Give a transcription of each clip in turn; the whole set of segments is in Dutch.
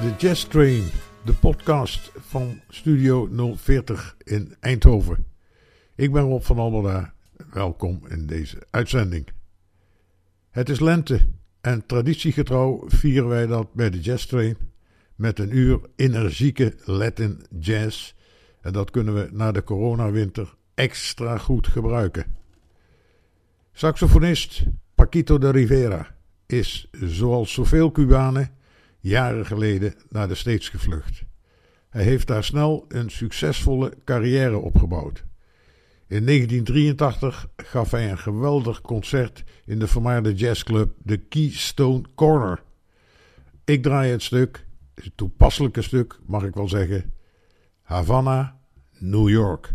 De Jazz Train, de podcast van Studio 040 in Eindhoven. Ik ben Rob van Alberda. Welkom in deze uitzending. Het is lente en traditiegetrouw vieren wij dat bij de Jazz Train met een uur energieke Latin jazz. En dat kunnen we na de coronawinter extra goed gebruiken. Saxofonist Paquito de Rivera is, zoals zoveel Cubanen, jaren geleden naar de States gevlucht. Hij heeft daar snel een succesvolle carrière opgebouwd. In 1983 gaf hij een geweldig concert in de vermaarde jazzclub de Keystone Corner. Ik draai het stuk, het toepasselijke stuk mag ik wel zeggen, Havana, New York.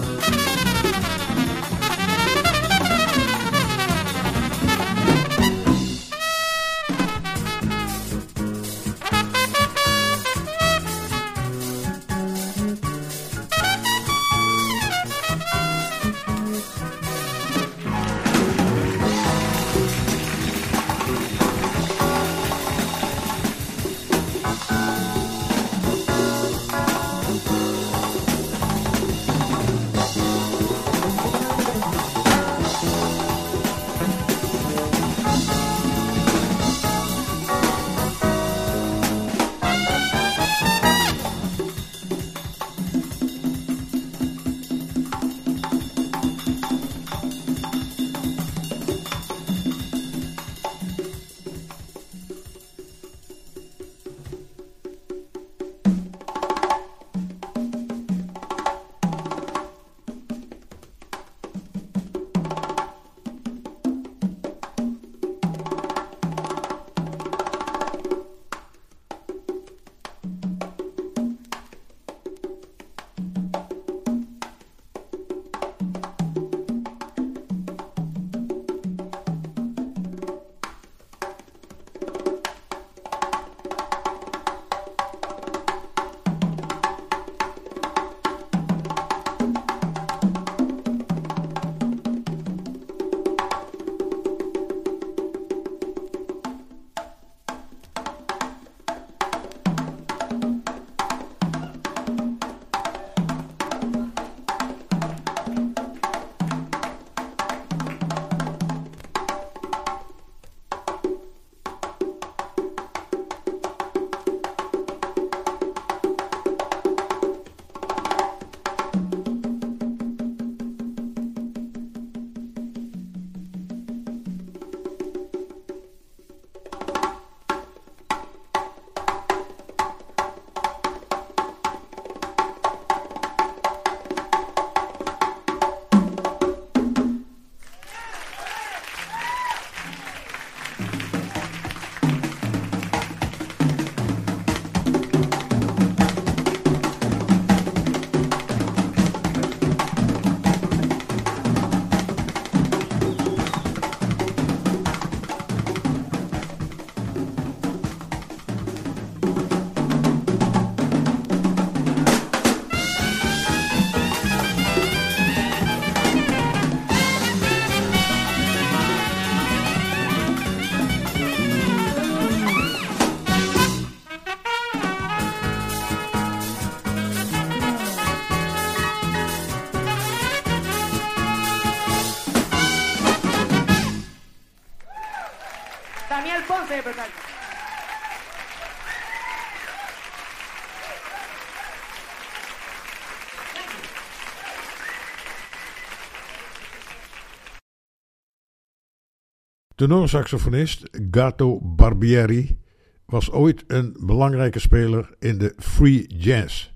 Tenorsaxofonist Gato Barbieri was ooit een belangrijke speler in de free jazz.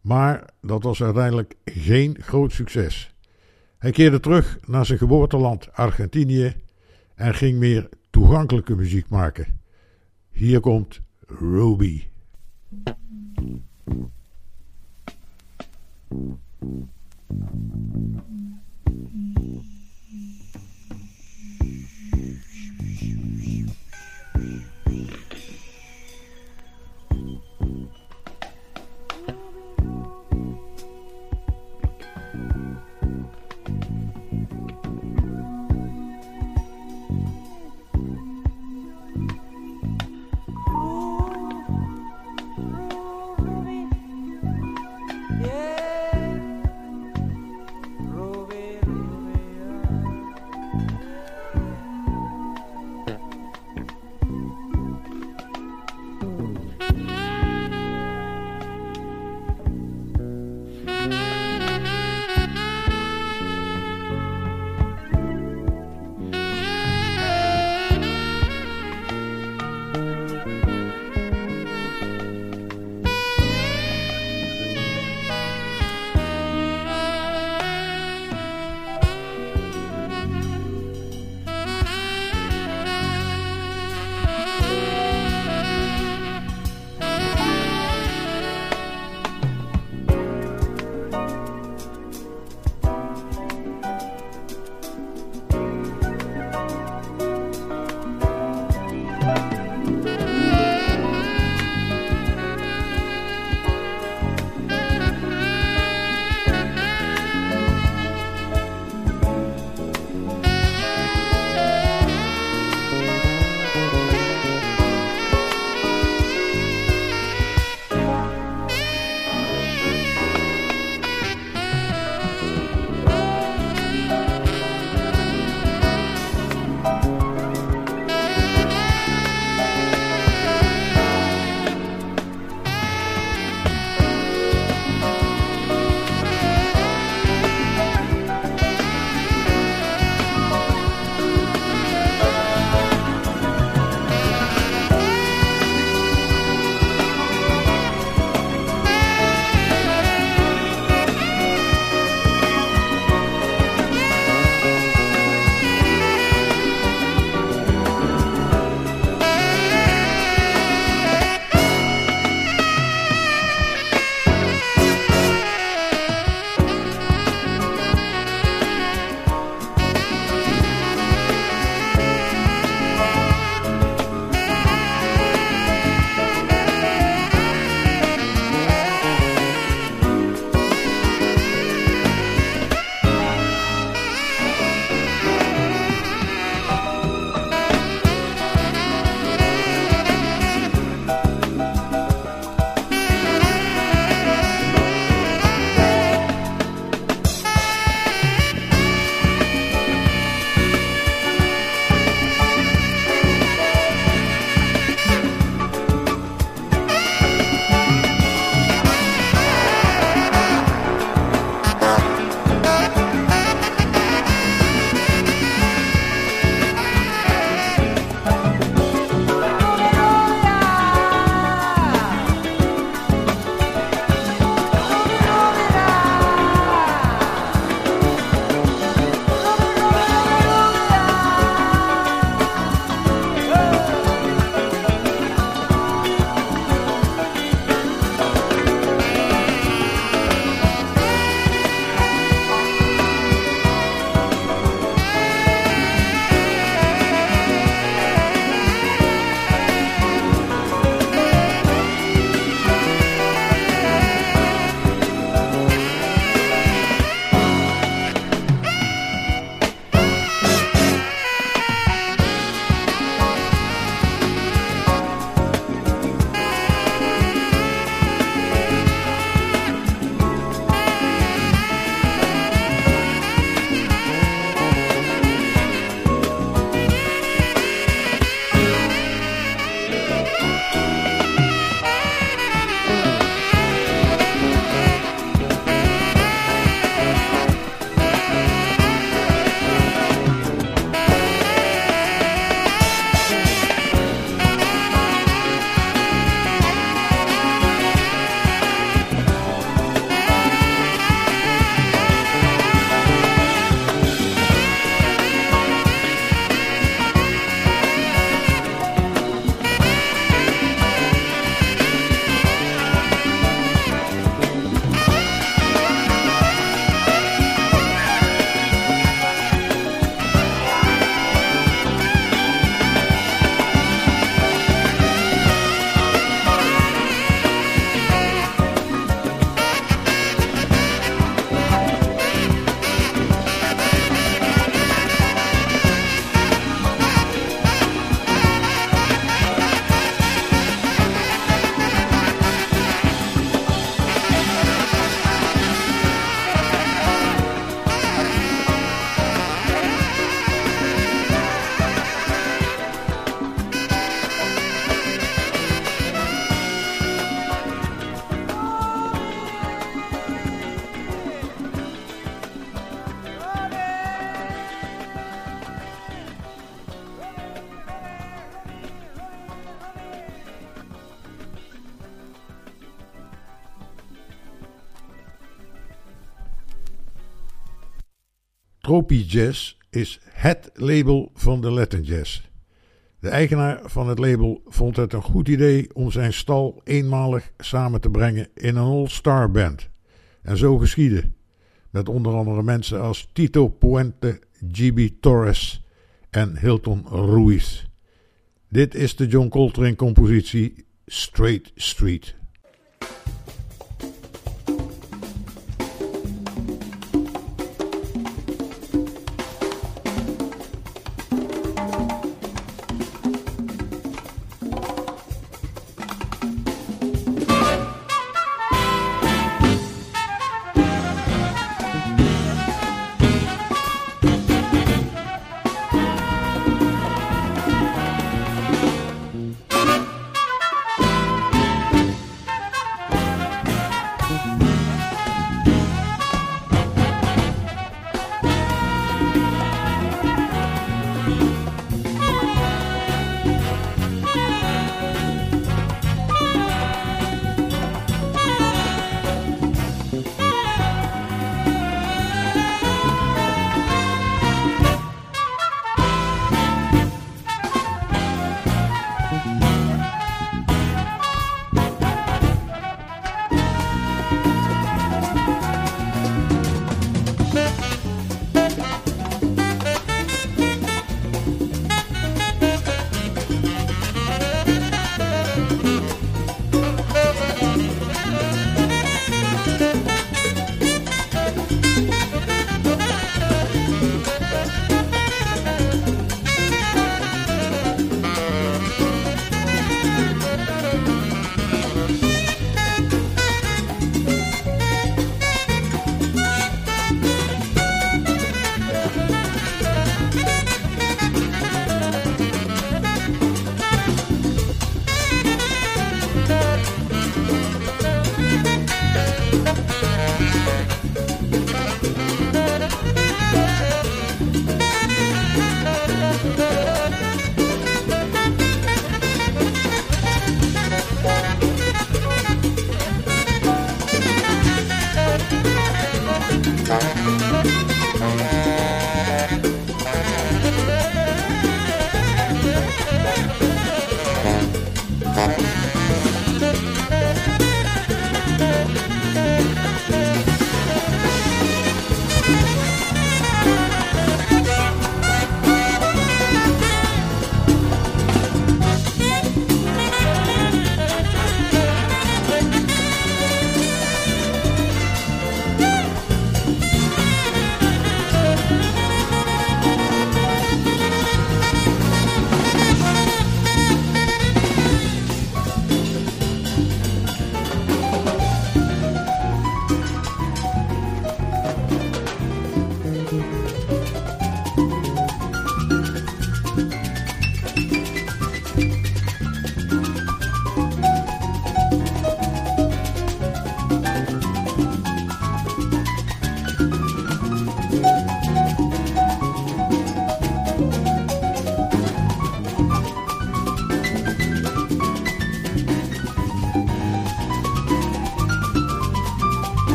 Maar dat was uiteindelijk geen groot succes. Hij keerde terug naar zijn geboorteland Argentinië en ging meer toegankelijke muziek maken. Hier komt Ruby. Ruby. Tropy Jazz is HET label van de Latin Jazz. De eigenaar van het label vond het een goed idee om zijn stal eenmalig samen te brengen in een all-star band. En zo geschiedde. Met onder andere mensen als Tito Puente, GB Torres en Hilton Ruiz. Dit is de John Coltrane compositie Straight Street.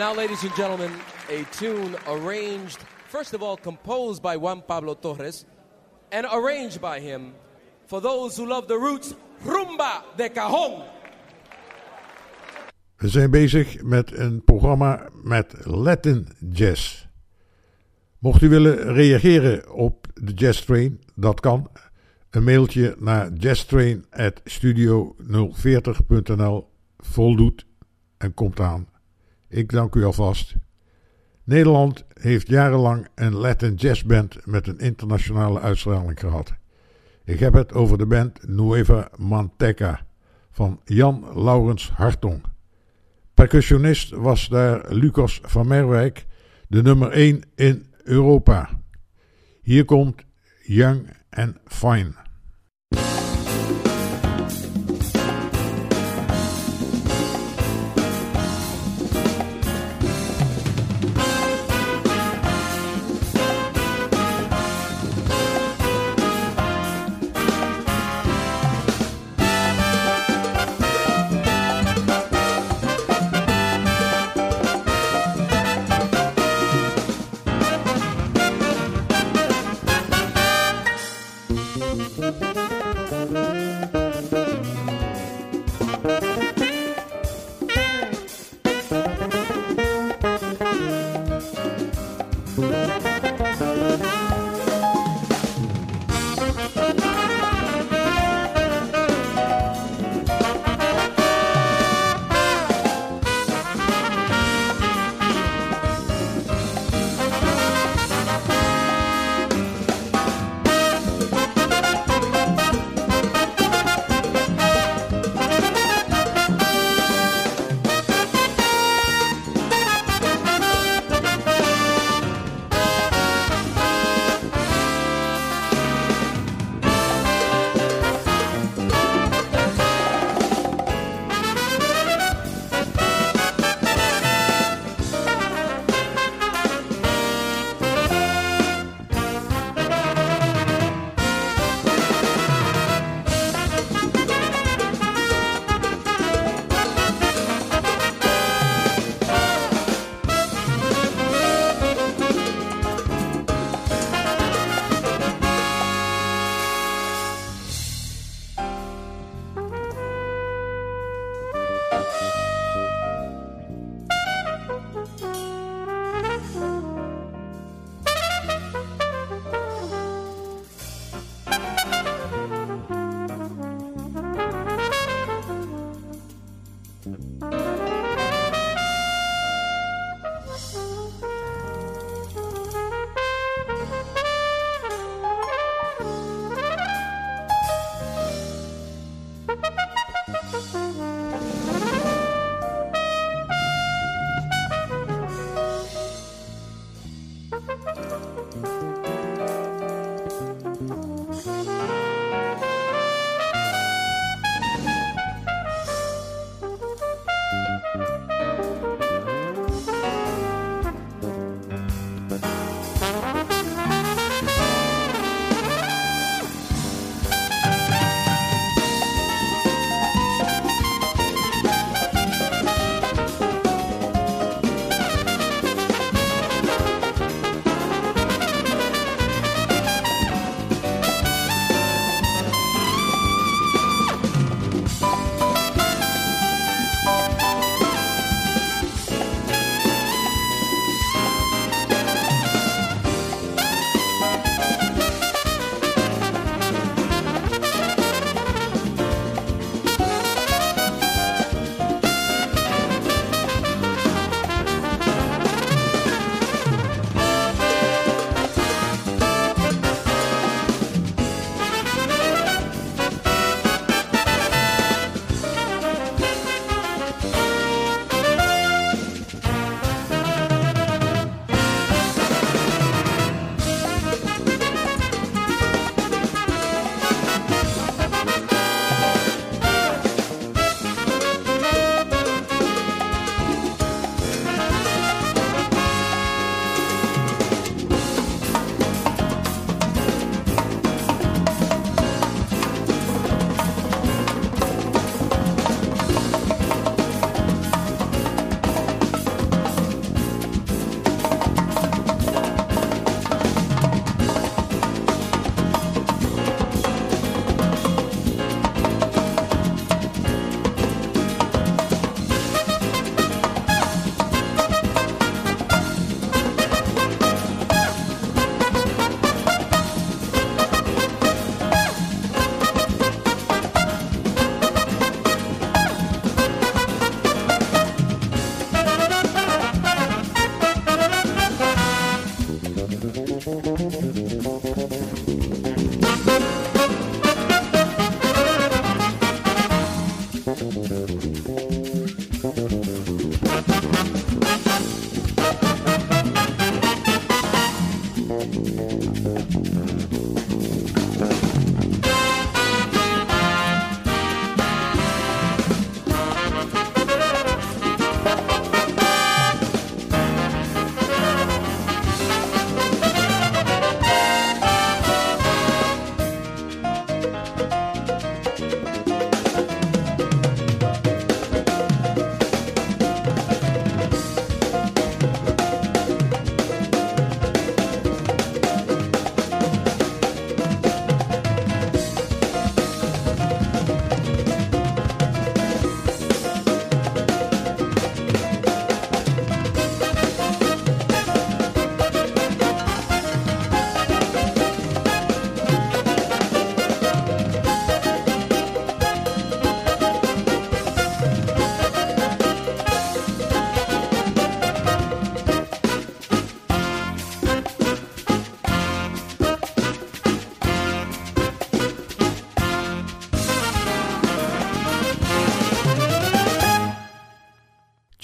Now, ladies and gentlemen, a tune arranged, first of all, composed by Juan Pablo Torres and arranged by him for those who love the roots, Rumba de Cajon. We zijn bezig met een programma met Latin Jazz. Mocht u willen reageren op de Jazz Train, dat kan. Een mailtje naar jazztrain.studio040.nl voldoet en komt aan. Ik dank u alvast. Nederland heeft jarenlang een Latin Jazz Band met een internationale uitstraling gehad. Ik heb het over de band Nueva Manteca van Jan Laurens Hartong. Percussionist was daar Lucas van Merwijk, de nummer 1 in Europa. Hier komt Young and Fine.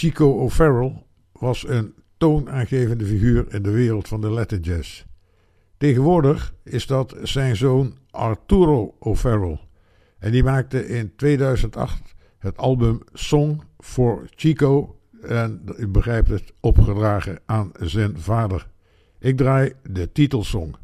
Chico O'Farrell was een toonaangevende figuur in de wereld van de Latin jazz. Tegenwoordig is dat zijn zoon Arturo O'Farrell. En die maakte in 2008 het album Song for Chico. En u begrijpt het, opgedragen aan zijn vader. Ik draai de titelsong.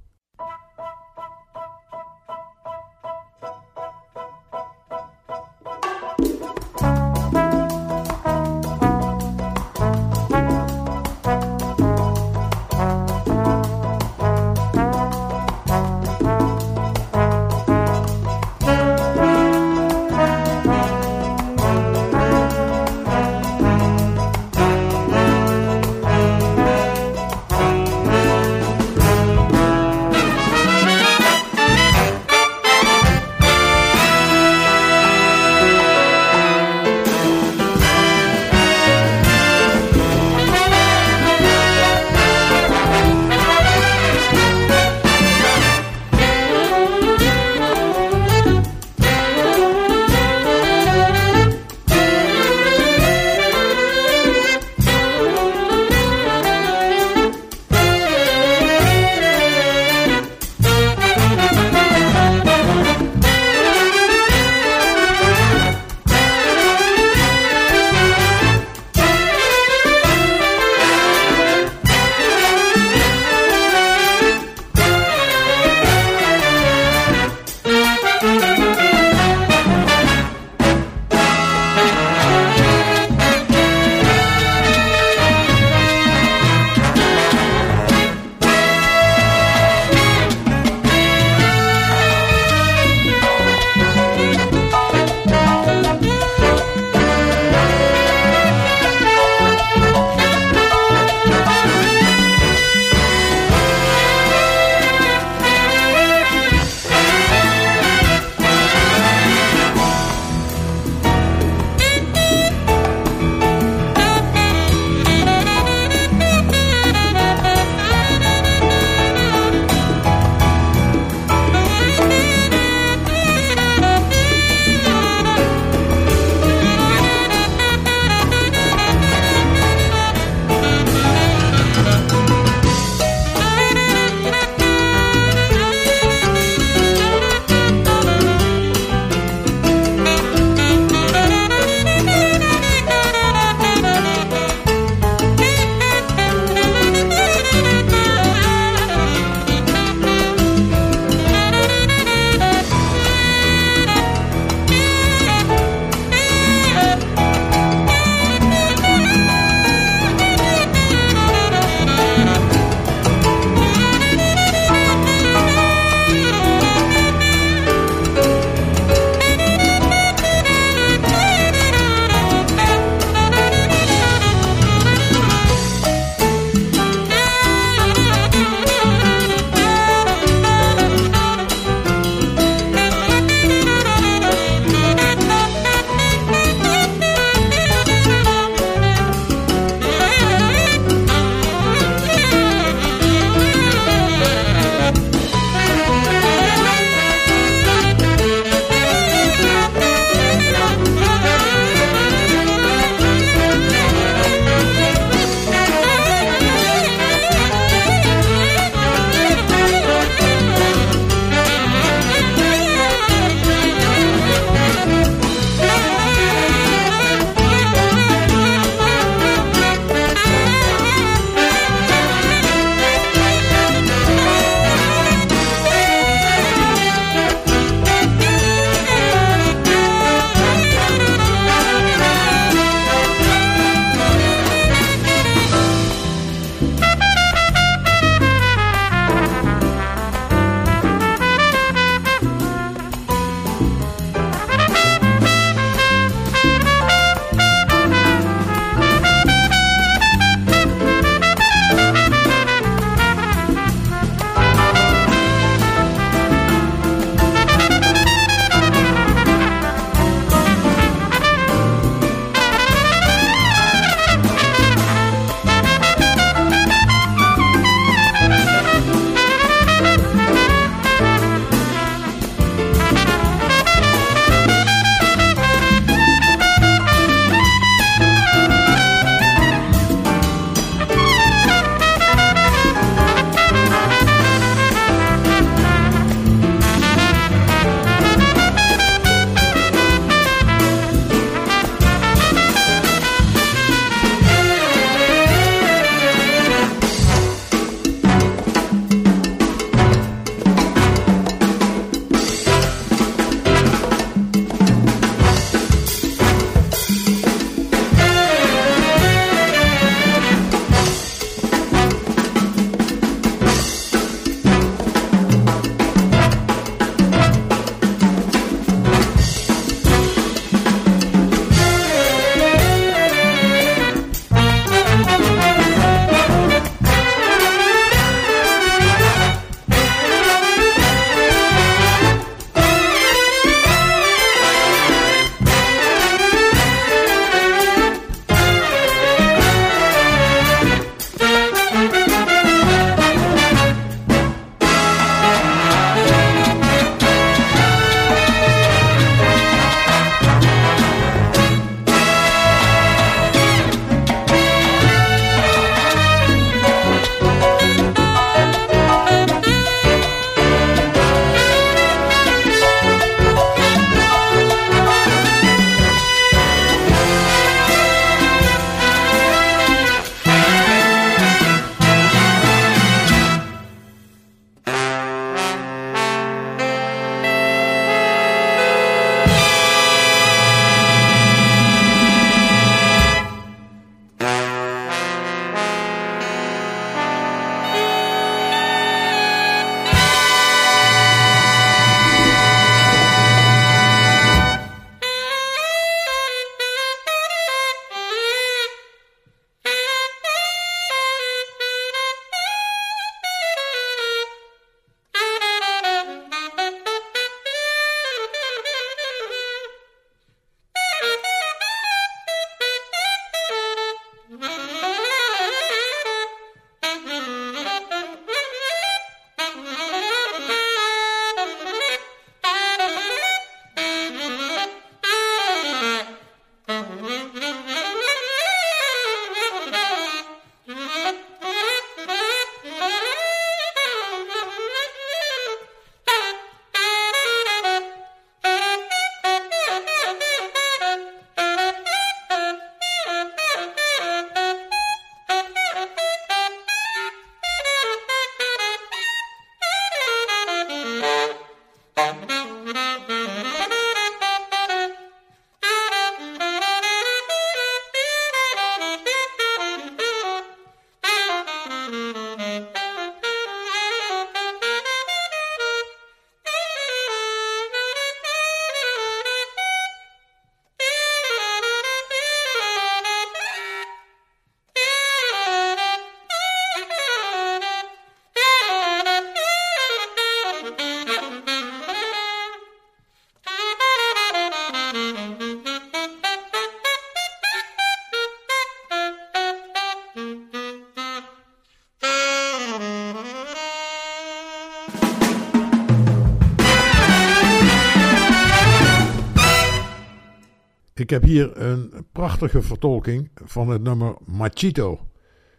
Ik heb hier een prachtige vertolking van het nummer Machito.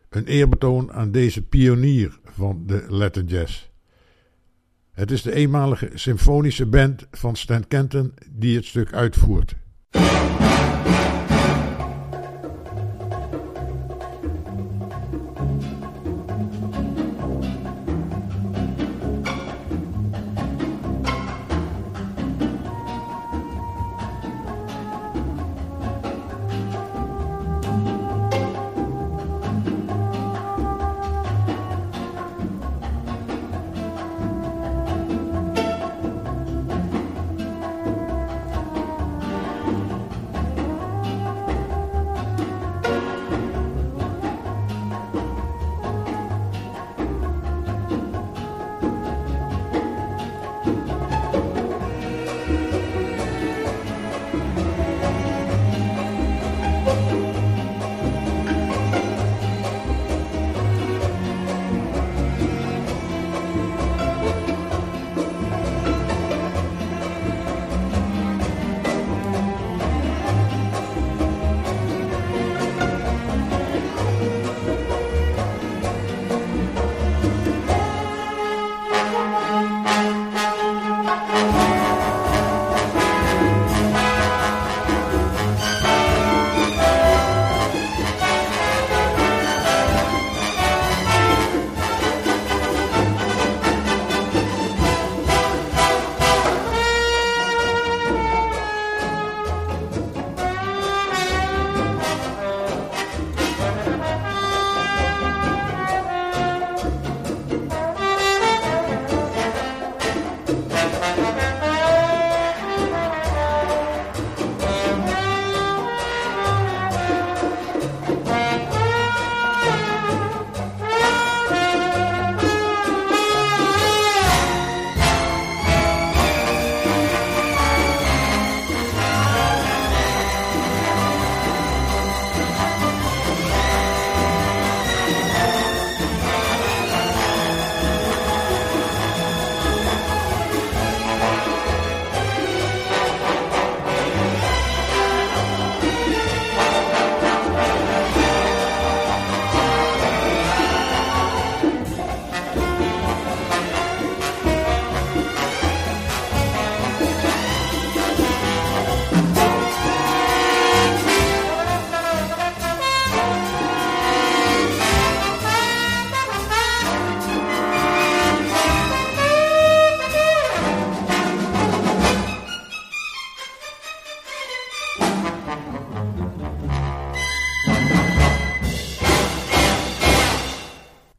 Een eerbetoon aan deze pionier van de Latin Jazz. Het is de eenmalige symfonische band van Stan Kenton die het stuk uitvoert.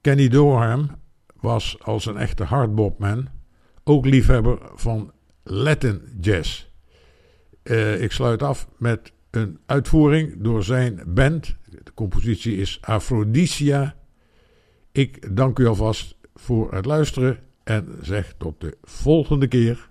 Kenny Dorham was als een echte hardbopman ook liefhebber van Latin jazz. Uh, ik sluit af met een uitvoering door zijn band. De compositie is Aphrodisia. Ik dank u alvast voor het luisteren en zeg tot de volgende keer.